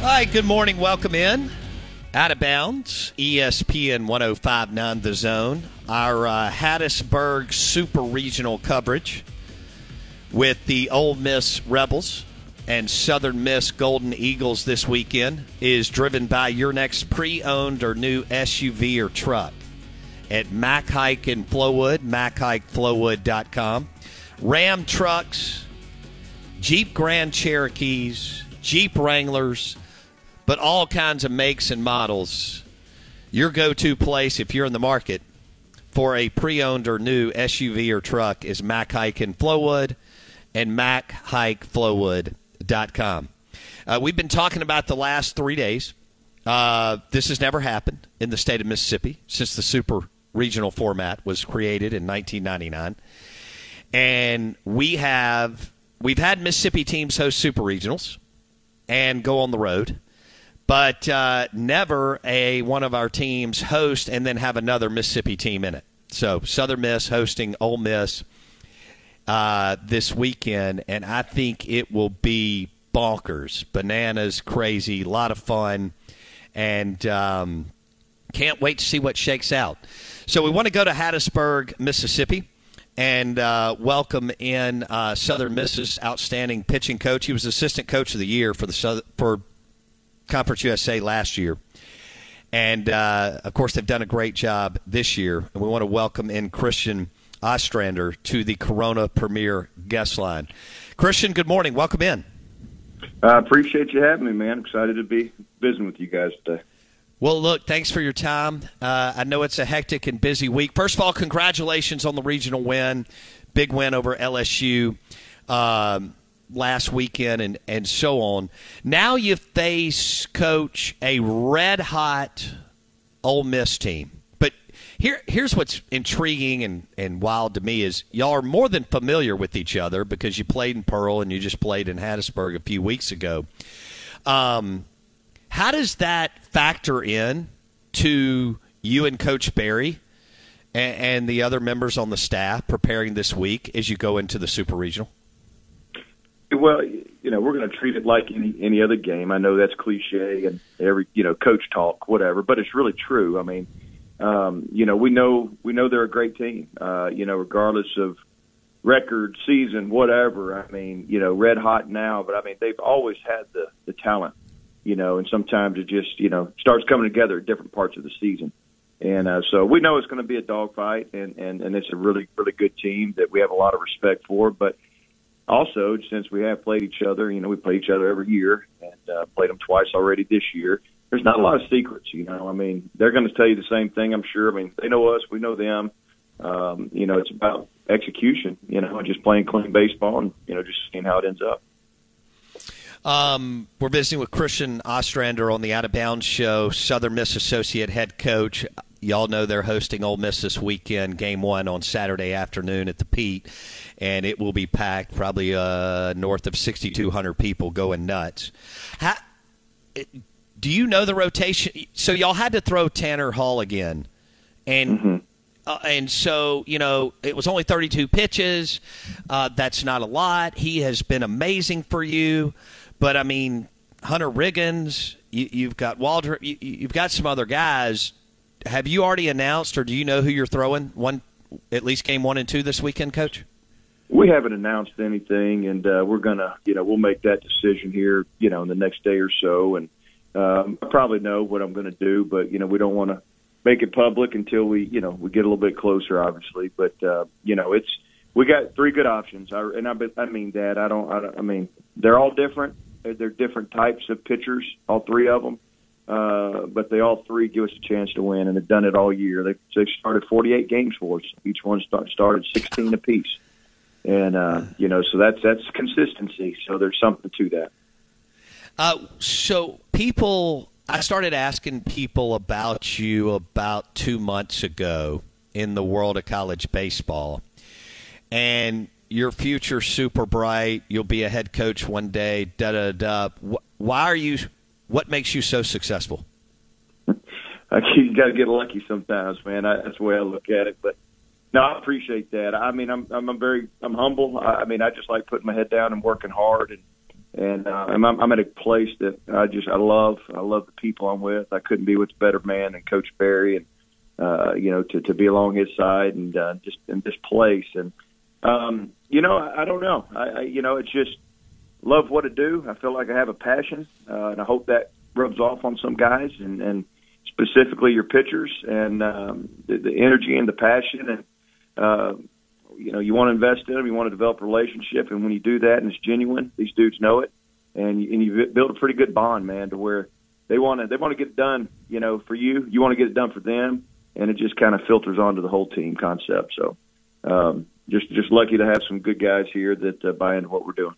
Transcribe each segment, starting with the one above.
Right, good morning. Welcome in. Out of bounds, ESPN 1059 The Zone. Our uh, Hattiesburg Super Regional coverage with the Ole Miss Rebels and Southern Miss Golden Eagles this weekend is driven by your next pre owned or new SUV or truck at Mac Haik in Flowood, MacHaikFlowood.com. Ram trucks, Jeep Grand Cherokees, Jeep Wranglers, but all kinds of makes and models. Your go to place if you're in the market for a pre owned or new SUV or truck is Mac Haik in Flowood and MacHaikFlowood.com. Uh, we've been talking about the last three days. Uh, this has never happened in the state of Mississippi since the super regional format was created in 1999. And we have we've had Mississippi teams host super regionals and go on the road, but uh, never a one of our teams host and then have another Mississippi team in it. So Southern Miss hosting Ole Miss uh, this weekend, and I think it will be bonkers, bananas, crazy, a lot of fun, and um, can't wait to see what shakes out. So we want to go to Hattiesburg, Mississippi and uh, welcome in uh, Southern Miss's outstanding pitching coach. He was assistant coach of the year for the South- for Conference USA last year, and uh, of course they've done a great job this year. And we want to welcome in Christian Ostrander to the Corona Premier guest line. Christian, good morning. Welcome in. I appreciate you having me, man. Excited to be visiting with you guys today. Well, look, thanks for your time. Uh, I know it's a hectic and busy week. First of all, congratulations on the regional win, big win over LSU um, last weekend, and and so on. Now you face coach a red hot Ole Miss team. But here here's what's intriguing and, and wild to me is y'all are more than familiar with each other because you played in Pearl and you just played in Hattiesburg a few weeks ago. Um, how does that factor in to you and Coach Berry and, and the other members on the staff preparing this week as you go into the Super Regional? Well, you know, we're going to treat it like any any other game. I know that's cliche and every you know coach talk, whatever, but it's really true. I mean, um, you know, we know we know they're a great team. Uh, you know, regardless of record, season, whatever. I mean, you know, red hot now, but I mean, they've always had the the talent. You know, and sometimes it just you know starts coming together at different parts of the season. And uh, so we know it's going to be a dogfight, and, and and it's a really really good team that we have a lot of respect for. But also, since we have played each other, you know, we play each other every year and uh, played them twice already this year. There's not a lot of secrets, you know. I mean, they're going to tell you the same thing, I'm sure. I mean, they know us, we know them. Um, you know, it's about execution, you know, and just playing clean baseball and you know just seeing how it ends up. Um, we're visiting with Christian Ostrander on the Out of Bounds show, Southern Miss associate head coach. Y'all know they're hosting Ole Miss this weekend, game one on Saturday afternoon at the Pete, and it will be packed, probably uh, north of 6,200 people going nuts. How, do you know the rotation? So y'all had to throw Tanner Hall again, and Mm-hmm. uh, and so you know it was only 32 pitches. Uh, that's not a lot. He has been amazing for you, but I mean Hunter Riggins, you, you've got Walter, you, you've got some other guys. Have you already announced, or do you know who you're throwing one at least game one and two this weekend, Coach? We haven't announced anything, and uh, we're gonna, you know, we'll make that decision here, you know, in the next day or so, and um, I probably know what I'm to do, but you know, we don't want to make it public until we, you know, we get a little bit closer, obviously. But uh, you know, it's we got three good options, I, and I, I mean that I don't, I don't, I mean they're all different. They're different types of pitchers, all three of them. Uh, but they all three give us a chance to win, and they've done it all year. They they started 48 games for us. Each one start, started 16 apiece, and uh, you know, so that's that's consistency. So there's something to that. Uh, so people, I started asking people about you about two months ago in the world of college baseball, and your future super bright. You'll be a head coach one day. Da da da. Why are you? What makes you so successful? I you got to get lucky sometimes, man. I, that's the way I look at it. But no, I appreciate that. I mean, I'm I'm a very I'm humble. I, I mean, I just like putting my head down and working hard, and and uh, I'm I'm at a place that I just I love. I love the people I'm with. I couldn't be with a better man than Coach Berry, and uh, you know to to be along his side and uh, just in this place. And um, you know, I, I don't know. I, I you know, it's just love what I do. I feel like I have a passion, uh, and I hope that rubs off on some guys and and specifically your pitchers and um, the, the energy and the passion and uh, you know you want to invest in them, you want to develop a relationship, and when you do that and it's genuine, these dudes know it, and you, and you build a pretty good bond, man, to where they want to they want to get it done, you know, for you, you want to get it done for them, and it just kind of filters onto the whole team concept. So, um, just just lucky to have some good guys here that uh, buy into what we're doing.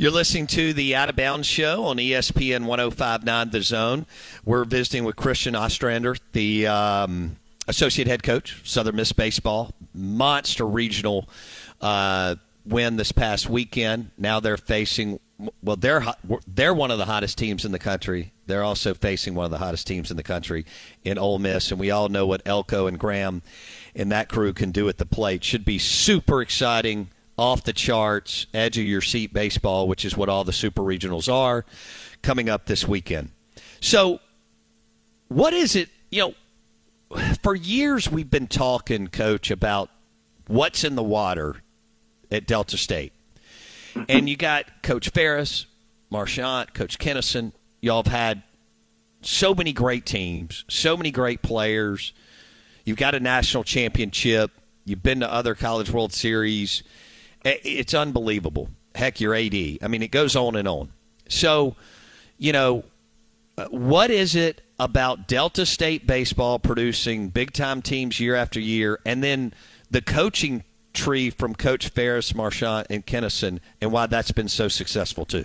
You're listening to the Out of Bounds Show on ESPN 1059 The Zone. We're visiting with Christian Ostrander, the um, associate head coach, Southern Miss Baseball, monster regional uh, win this past weekend. Now they're facing, well, they're they're one of the hottest teams in the country. They're also facing one of the hottest teams in the country in Ole Miss, and we all know what Elko and Graham and that crew can do at the plate. Should be super exciting off the charts, edge of your seat baseball, which is what all the super regionals are, coming up this weekend. So, what is it? You know, for years we've been talking, Coach, about what's in the water at Delta State. And you got Coach Ferriss, Marchant, Coach Kinnison. Y'all have had so many great teams, so many great players. You've got a national championship. You've been to other College World Series. It's unbelievable. Heck, your AD. I mean, it goes on and on. So, you know, uh, what is it about Delta State baseball producing big time teams year after year, and then the coaching tree from Coach Ferriss, Marchant, and Kinnison, and why that's been so successful too?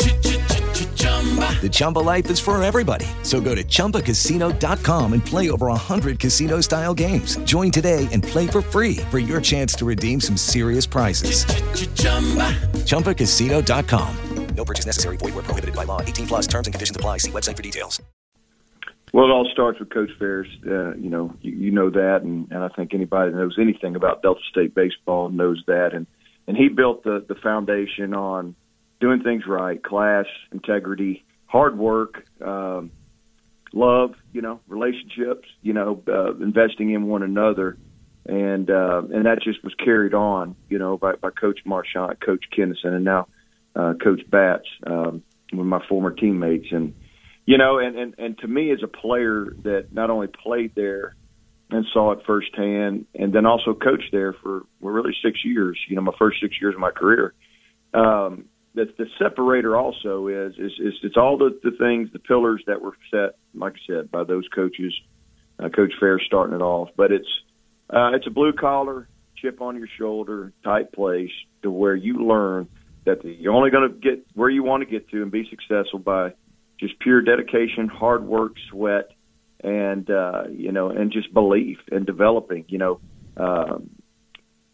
The Chumba life is for everybody. So go to ChumbaCasino.com and play over 100 casino-style games. Join today and play for free for your chance to redeem some serious prizes. ChumbaCasino.com. No purchase necessary. Void were prohibited by law. 18 plus terms and conditions apply. See website for details. Well, it all starts with Coach Ferriss. Uh, you know, you, you know that, and, and I think anybody that knows anything about Delta State baseball knows that. And and he built the the foundation on doing things right, class, integrity, hard work. Um, love, you know, relationships, you know, uh, investing in one another, and uh, and that just was carried on, you know, by, by Coach Marchant, Coach Kinnison, and now uh, Coach Batch um, with my former teammates, and you know, and, and and to me as a player that not only played there and saw it firsthand, and then also coached there for well, really six years, you know, my first six years of my career. Um, the, the separator also is, is is it's all the, the things, the pillars that were set, like I said, by those coaches, uh, Coach Fair starting it off. But it's uh, it's a blue collar, chip on your shoulder type place to where you learn that the, you're only going to get where you want to get to and be successful by just pure dedication, hard work, sweat, and uh, you know, and just belief and developing. You know, um,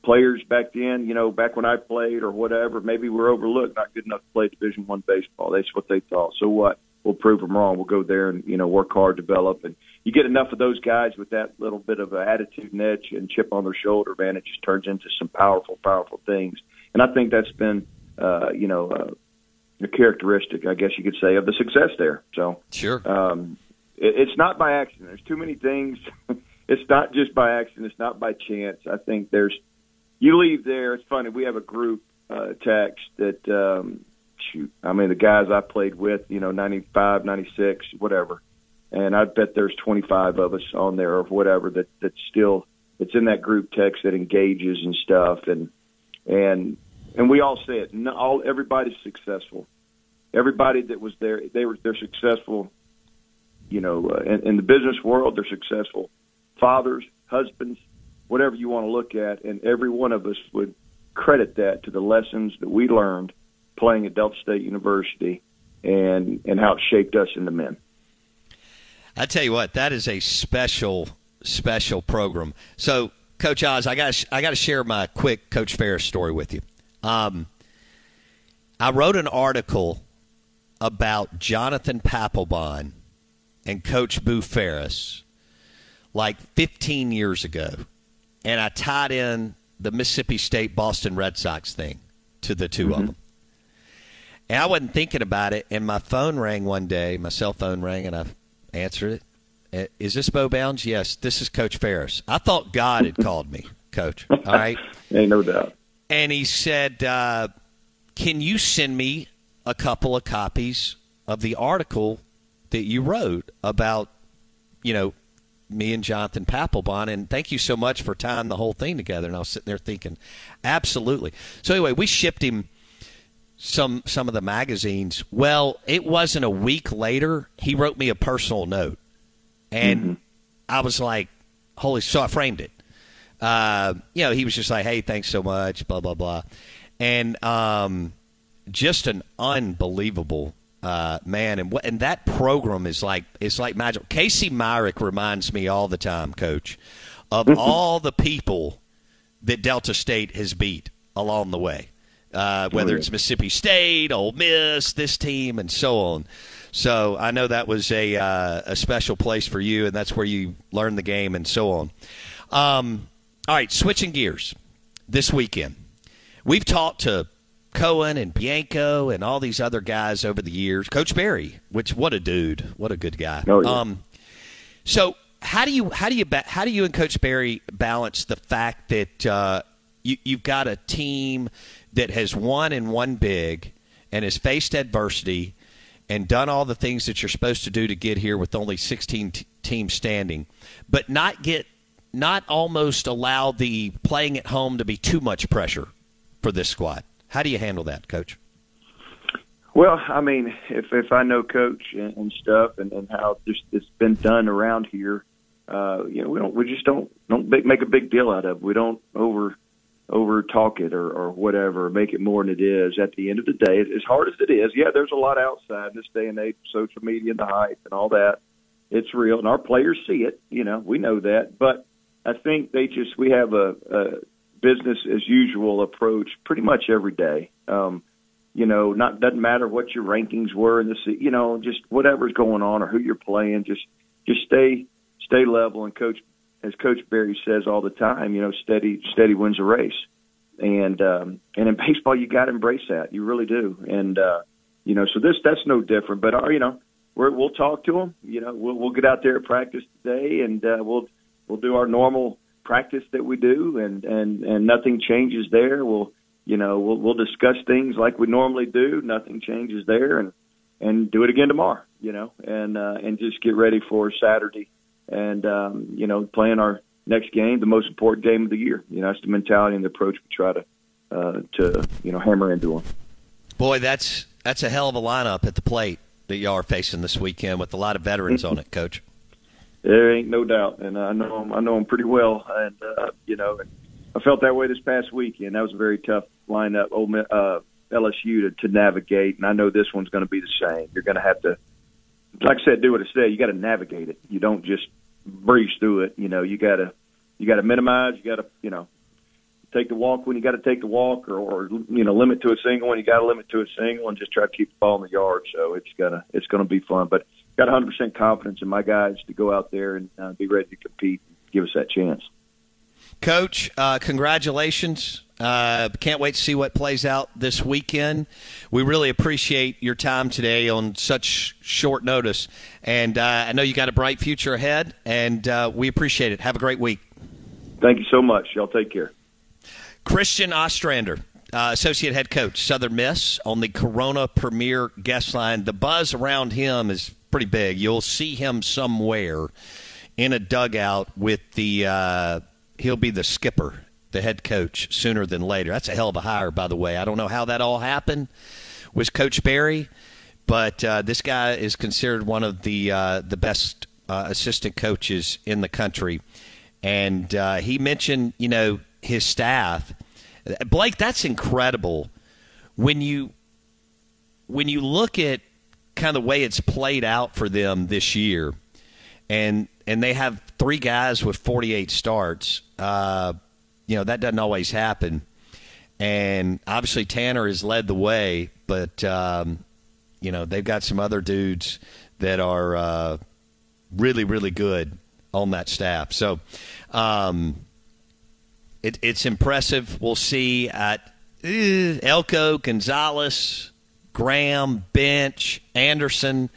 players back then, you know, back when I played or whatever, maybe we're overlooked, not good enough to play Division One baseball. That's what they thought. So what? We'll prove them wrong. We'll go there and you know work hard, develop, and you get enough of those guys with that little bit of an attitude and edge and chip on their shoulder, man. It just turns into some powerful, powerful things. And I think that's been, uh, you know, uh, a characteristic, I guess you could say, of the success there. So sure, um, it, it's not by accident. There's too many things. it's not just by accident. It's not by chance. I think there's you leave there. It's funny. We have a group uh, text that um, shoot. I mean, the guys I played with, you know, ninety five, ninety six, whatever. And I bet there's 25 of us on there or whatever that that's still it's in that group text that engages and stuff and and and we all say it. All everybody's successful. Everybody that was there, they were they're successful. You know, uh, in, in the business world, they're successful fathers, husbands, whatever you want to look at, and every one of us would credit that to the lessons that we learned playing at Delta State University and and how it shaped us into men. I tell you what, that is a special special program. So, Coach Oz, I got I got to share my quick Coach Ferriss story with you. Um, I wrote an article about Jonathan Papelbon and Coach Boo Ferriss like 15 years ago and I tied in the Mississippi State Boston Red Sox thing to the 2 mm-hmm. of them. And I wasn't thinking about it, and my phone rang one day. My cell phone rang, and I answered it. Uh, this Bo Bounds? Yes, this is Coach Ferriss. I thought God had called me, Coach. All right, ain't no doubt. And he said, uh, "Can you send me a couple of copies of the article that you wrote about, you know, me and Jonathan Papelbon. And thank you so much for tying the whole thing together. And I was sitting there thinking, absolutely. So anyway, we shipped him some some of the magazines. Well, it wasn't a week later. He wrote me a personal note, and mm-hmm. I was like, "Holy!" So I framed it. Uh, you know, he was just like, "Hey, thanks so much," blah blah blah, and um, just an unbelievable uh, man, and and that program is like it's like magic. Casey Myrick reminds me all the time, Coach, of all the people that Delta State has beat along the way, uh, whether it's Mississippi State, Ole Miss, this team, and so on. So I know that was a uh, a special place for you, and that's where you learned the game and so on. Um, all right, switching gears this weekend, we've talked to Cohen and Bianco and all these other guys over the years. Coach Berry, which what a dude, what a good guy. Oh, yeah. Um, so how do you how do you how do you and Coach Berry balance the fact that uh, you you've got a team that has won and won big and has faced adversity and done all the things that you're supposed to do to get here with only 16 t- teams standing, but not get not almost allow the playing at home to be too much pressure for this squad. How do you handle that, Coach? Well, I mean, if if I know Coach and, and stuff, and, and how just it's been done around here, uh, you know, we don't, we just don't don't big, make a big deal out of. it. We don't over over talk it or or whatever, make it more than it is. At the end of the day, as hard as it is, yeah, there's a lot outside this day and age, social media and the hype and all that. It's real, and our players see it. You know, we know that, but I think they just we have a, a business as usual approach pretty much every day. Um, you know, not doesn't matter what your rankings were in the you know, just whatever's going on or who you're playing, just just stay stay level and coach as Coach Berry says all the time, you know, steady steady wins a race. And um and in baseball you gotta embrace that. You really do. And uh you know, so this that's no different. But our you know, we're, we'll talk to them. You know, we'll we'll get out there at practice today, and uh, we'll we'll do our normal practice that we do, and and and nothing changes there. We'll you know we'll we'll discuss things like we normally do. Nothing changes there, and and do it again tomorrow. You know, and uh, and just get ready for Saturday, and um, you know playing our next game, the most important game of the year. You know, that's the mentality and the approach we try to uh, to you know hammer into them. Boy, that's that's a hell of a lineup at the plate that y'all are facing this weekend with a lot of veterans on it, Coach. There ain't no doubt, and I know them, I know them pretty well, and uh, you know, I felt that way this past weekend. That was a very tough lineup, old uh, LSU to, to navigate, and I know this one's going to be the same. You're going to have to, like I said, do what I said. You got to navigate it. You don't just breeze through it. You know, you got to you got to minimize. You got to you know take the walk when you got to take the walk, or, or you know limit to a single when you got to limit to a single, and just try to keep the ball in the yard. So it's gonna it's gonna be fun. But got 100% confidence in my guys to go out there and uh, be ready to compete, and give us that chance. Coach, uh, congratulations. Uh, can't wait to see what plays out this weekend. We really appreciate your time today on such short notice. And uh, I know you got a bright future ahead, and uh, we appreciate it. Have a great week. Thank you so much. Y'all take care. Christian Ostrander, uh, associate head coach, Southern Miss, on the Corona Premier guest line. The buzz around him is pretty big. You'll see him somewhere in a dugout with the. Uh, he'll be the skipper, the head coach, sooner than later. That's a hell of a hire, by the way. I don't know how that all happened with Coach Berry? but uh, this guy is considered one of the uh, the best uh, assistant coaches in the country. And uh, he mentioned, you know, his staff. Blake, that's incredible. When you when you look at kind of the way it's played out for them this year, and and they have three guys with 48 starts. Uh, you know that doesn't always happen, and obviously Tanner has led the way, but um, you know they've got some other dudes that are uh, really really good on that staff. So. Um, it, it's impressive. We'll see at uh, Elko, Gonzalez, Graham, Bench, Anderson.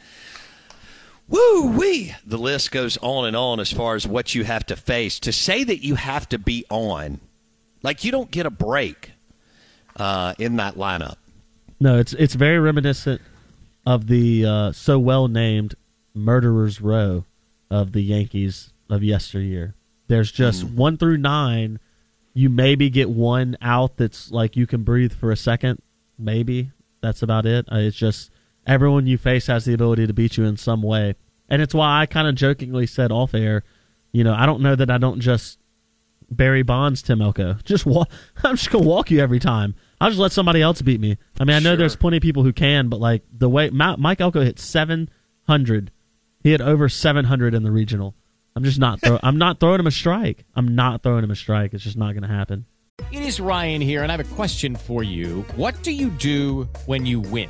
Woo wee! The list goes on and on as far as what you have to face. To say that you have to be on, like you don't get a break uh, in that lineup. No, it's it's very reminiscent of the uh, so well named Murderers Row of the Yankees of yesteryear. There's just mm. one through nine you maybe get one out that's like you can breathe for a second. Maybe that's about it. Uh, it's just everyone you face has the ability to beat you in some way, and it's why I kind of jokingly said off air, you know, I don't know that I don't just Barry Bonds Tim Elko. Just walk. I'm just gonna walk you every time. I'll just let somebody else beat me. I mean, I know sure. there's plenty of people who can, but like the way Mike Elko hit 700, he had over 700 in the regional. I'm just not. Throw, I'm not throwing him a strike. I'm not throwing him a strike. It's just not going to happen. It is Ryan here, and I have a question for you. What do you do when you win?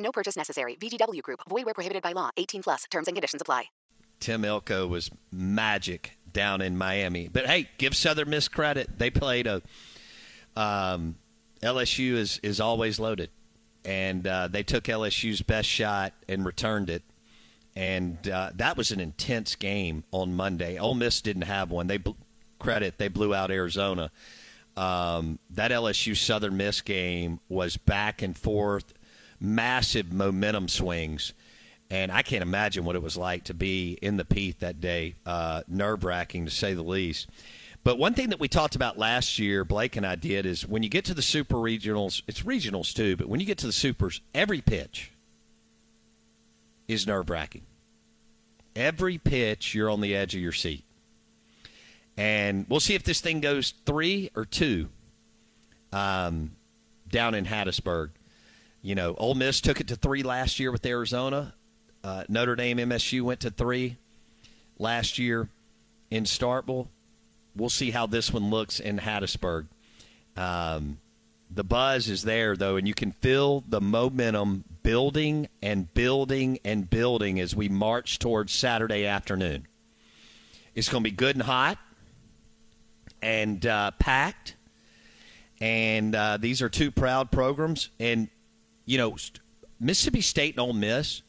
No purchase necessary. VGW Group. Void where prohibited by law. 18 plus. Terms and conditions apply. Tim Elko was magic down in Miami. But hey, give Southern Miss credit. They played a. Um, LSU is is always loaded, and uh, they took LSU's best shot and returned it. And uh, that was an intense game on Monday. Ole Miss didn't have one. They bl- credit they blew out Arizona. Um, that LSU Southern Miss game was back and forth, massive momentum swings and I can't imagine what it was like to be in the Pete that day. Uh, Nerve wracking to say the least. But one thing that we talked about last year, Blake and I did, is when you get to the super regionals, it's regionals too, but when you get to the supers, every pitch is nerve wracking. Every pitch, you're on the edge of your seat. And we'll see if this thing goes three or two um, down in Hattiesburg. You know, Ole Miss took it to three last year with Arizona. Uh, Notre Dame MSU went to three last year in Starkville. We'll see how this one looks in Hattiesburg. Um, the buzz is there, though, and you can feel the momentum building and building and building as we march towards Saturday afternoon. It's going to be good and hot and uh, packed. And uh, these are two proud programs. And, you know, Mississippi State and Ole Miss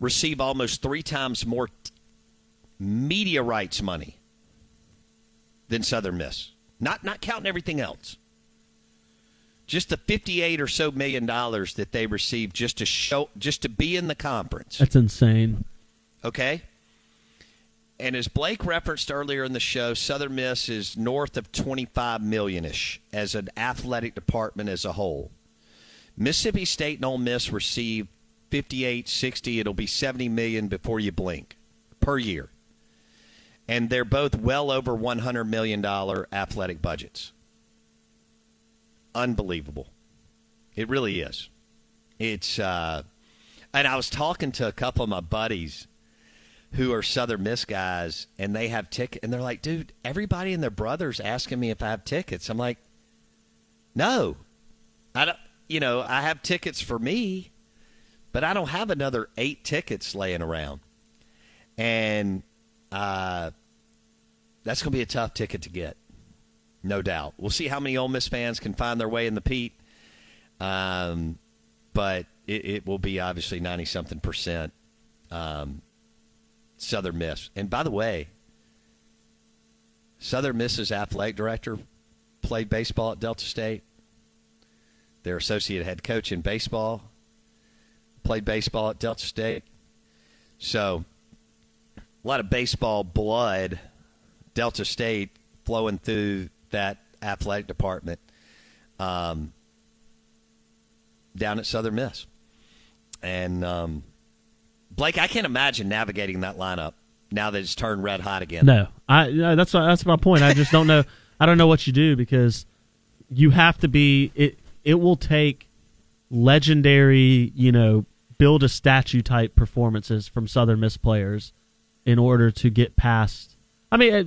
receive almost three times more media rights money than Southern Miss. Not not counting everything else. Just the fifty-eight or so million dollars that they receive just to show, just to be in the conference. That's insane. Okay. And as Blake referenced earlier in the show, Southern Miss is north of twenty-five million-ish as an athletic department as a whole. Mississippi State and Ole Miss receive 58, 60, it'll be 70 million before you blink per year. And they're both well over 100 million dollar athletic budgets. Unbelievable. It really is. It's uh and I was talking to a couple of my buddies who are Southern Miss guys, and they have tickets, and they're like, "Dude, everybody and their brothers asking me if I have tickets." I'm like, "No, I don't. You know, I have tickets for me, but I don't have another eight tickets laying around. And uh, that's going to be a tough ticket to get, no doubt. We'll see how many Ole Miss fans can find their way in the Pete. Um, but it, it, will be obviously 90 something percent um, Southern Miss. And by the way, Southern Miss's athletic director played baseball at Delta State. Their associate head coach in baseball played baseball at Delta State. So, a lot of baseball blood, Delta State flowing through that athletic department um, down at Southern Miss. And um, Blake, I can't imagine navigating that lineup now that it's turned red hot again. No, I no, that's that's my point. I just don't know. I don't know what you do because you have to be. It it will take legendary, you know, build a statue type performances from Southern Miss players in order to get past. I mean, uh,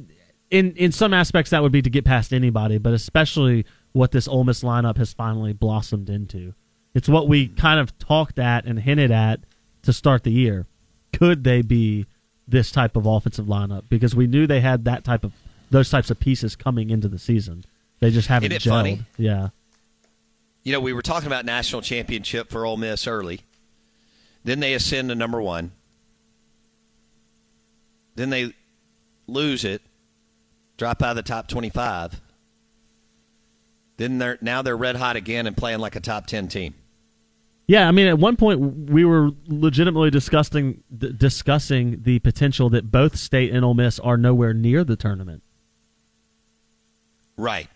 in in some aspects that would be to get past anybody, but especially what this Ole Miss lineup has finally blossomed into. It's what we kind of talked at and hinted at to start the year. Could they be this type of offensive lineup? Because we knew they had that type of those types of pieces coming into the season. They just haven't Isn't it gelled. funny? Yeah. You know, we were talking about national championship for Ole Miss early. Then they ascend to number one. Then they lose it, drop out of the top 25. Then they're now they're red hot again and playing like a top 10 team. Yeah, I mean, at one point we were legitimately discussing d- discussing the potential that both State and Ole Miss are nowhere near the tournament, Right.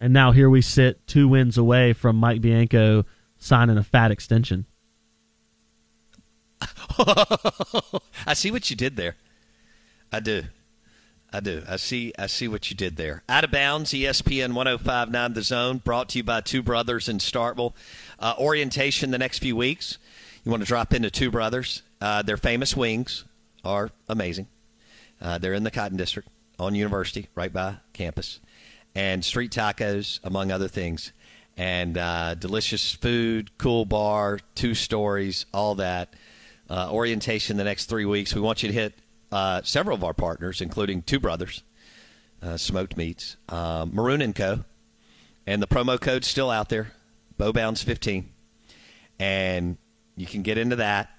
And now here we sit, two wins away from Mike Bianco signing a fat extension. I see what you did there. I do. I do. I see I see what you did there. Out of bounds, ESPN 1059 The Zone, brought to you by Two Brothers in Starkville. Uh, orientation the next few weeks. You want to drop into Two Brothers. Uh, their famous wings are amazing. Uh, they're in the Cotton District on University, right by campus. And street tacos, among other things. And uh, delicious food, cool bar, two stories, all that. Uh, orientation the next three weeks. We want you to hit uh, several of our partners, including two brothers, uh, smoked meats, uh, Maroon and Co. And the promo code's still out there, BoBounds15. And you can get into that.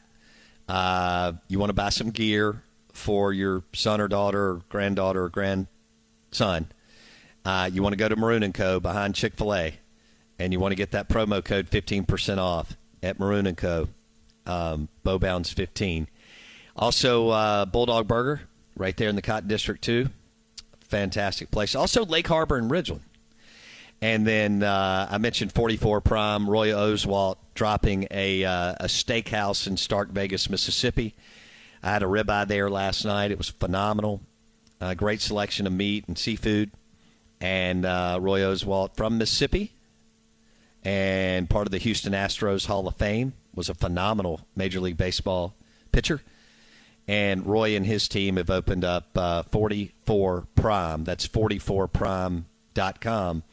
Uh, you want to buy some gear for your son or daughter or granddaughter or grandson. Uh, you want to go to Maroon Co. behind Chick fil A. And you want to get that promo code 15% off at Maroon Co. Um, BoBounds15. Also, uh, Bulldog Burger right there in the Cotton District, too. Fantastic place. Also, Lake Harbor and Ridgeland. And then uh, I mentioned 44 Prime, Roy Oswalt dropping a, uh, a steakhouse in Stark Vegas, Mississippi. I had a ribeye there last night. It was phenomenal. Uh, great selection of meat and seafood. And uh, Roy Oswalt from Mississippi and part of the Houston Astros Hall of Fame was a phenomenal Major League Baseball pitcher. And Roy and his team have opened up uh, 44 Prime. That's 44prime.com.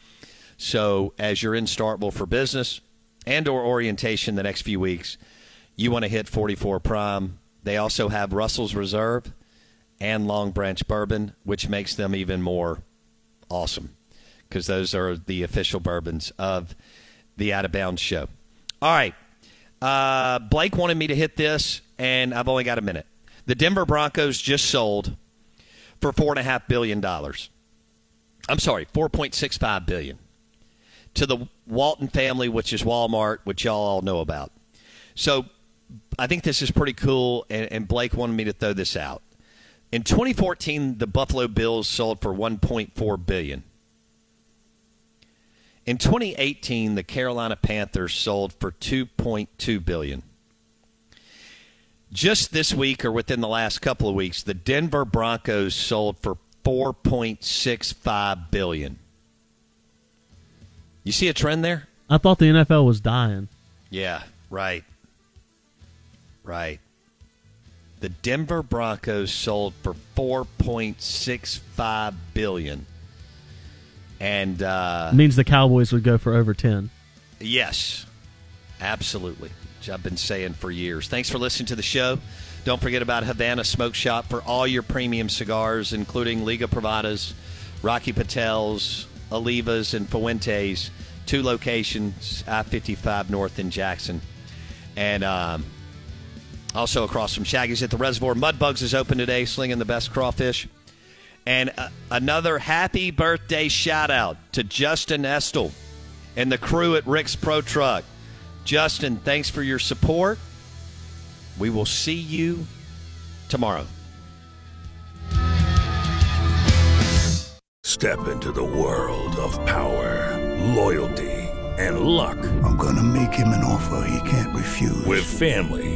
So as you're in Starkville for business and or orientation the next few weeks, you want to hit 44 Prime. They also have Russell's Reserve and Long Branch Bourbon, which makes them even more awesome because those are the official bourbons of the Out of Bounds show. All right. Uh, Blake wanted me to hit this, and I've only got a minute. The Denver Broncos just sold for four and a half billion dollars. I'm sorry, four point six five billion to the Walton family, which is Walmart, which y'all all know about. So I think this is pretty cool, and, and Blake wanted me to throw this out. In 2014, the Buffalo Bills sold for 1.4 billion. In 2018, the Carolina Panthers sold for 2.2 billion. Just this week or within the last couple of weeks, the Denver Broncos sold for 4.65 billion. You see a trend there? I thought the NFL was dying. Yeah, right. Right. The Denver Broncos sold for 4.65 billion. And uh means the Cowboys would go for over 10. Yes, absolutely. Which I've been saying for years. Thanks for listening to the show. Don't forget about Havana Smoke Shop for all your premium cigars, including Liga Privadas, Rocky Patel's, Olivas, and Fuentes. Two locations, I 55 North in Jackson. And um, also across from Shaggy's at the Reservoir. Mudbugs is open today, slinging the best crawfish. And uh, another happy birthday shout out to Justin Estel and the crew at Rick's Pro Truck. Justin, thanks for your support. We will see you tomorrow. Step into the world of power, loyalty, and luck. I'm gonna make him an offer he can't refuse. With family,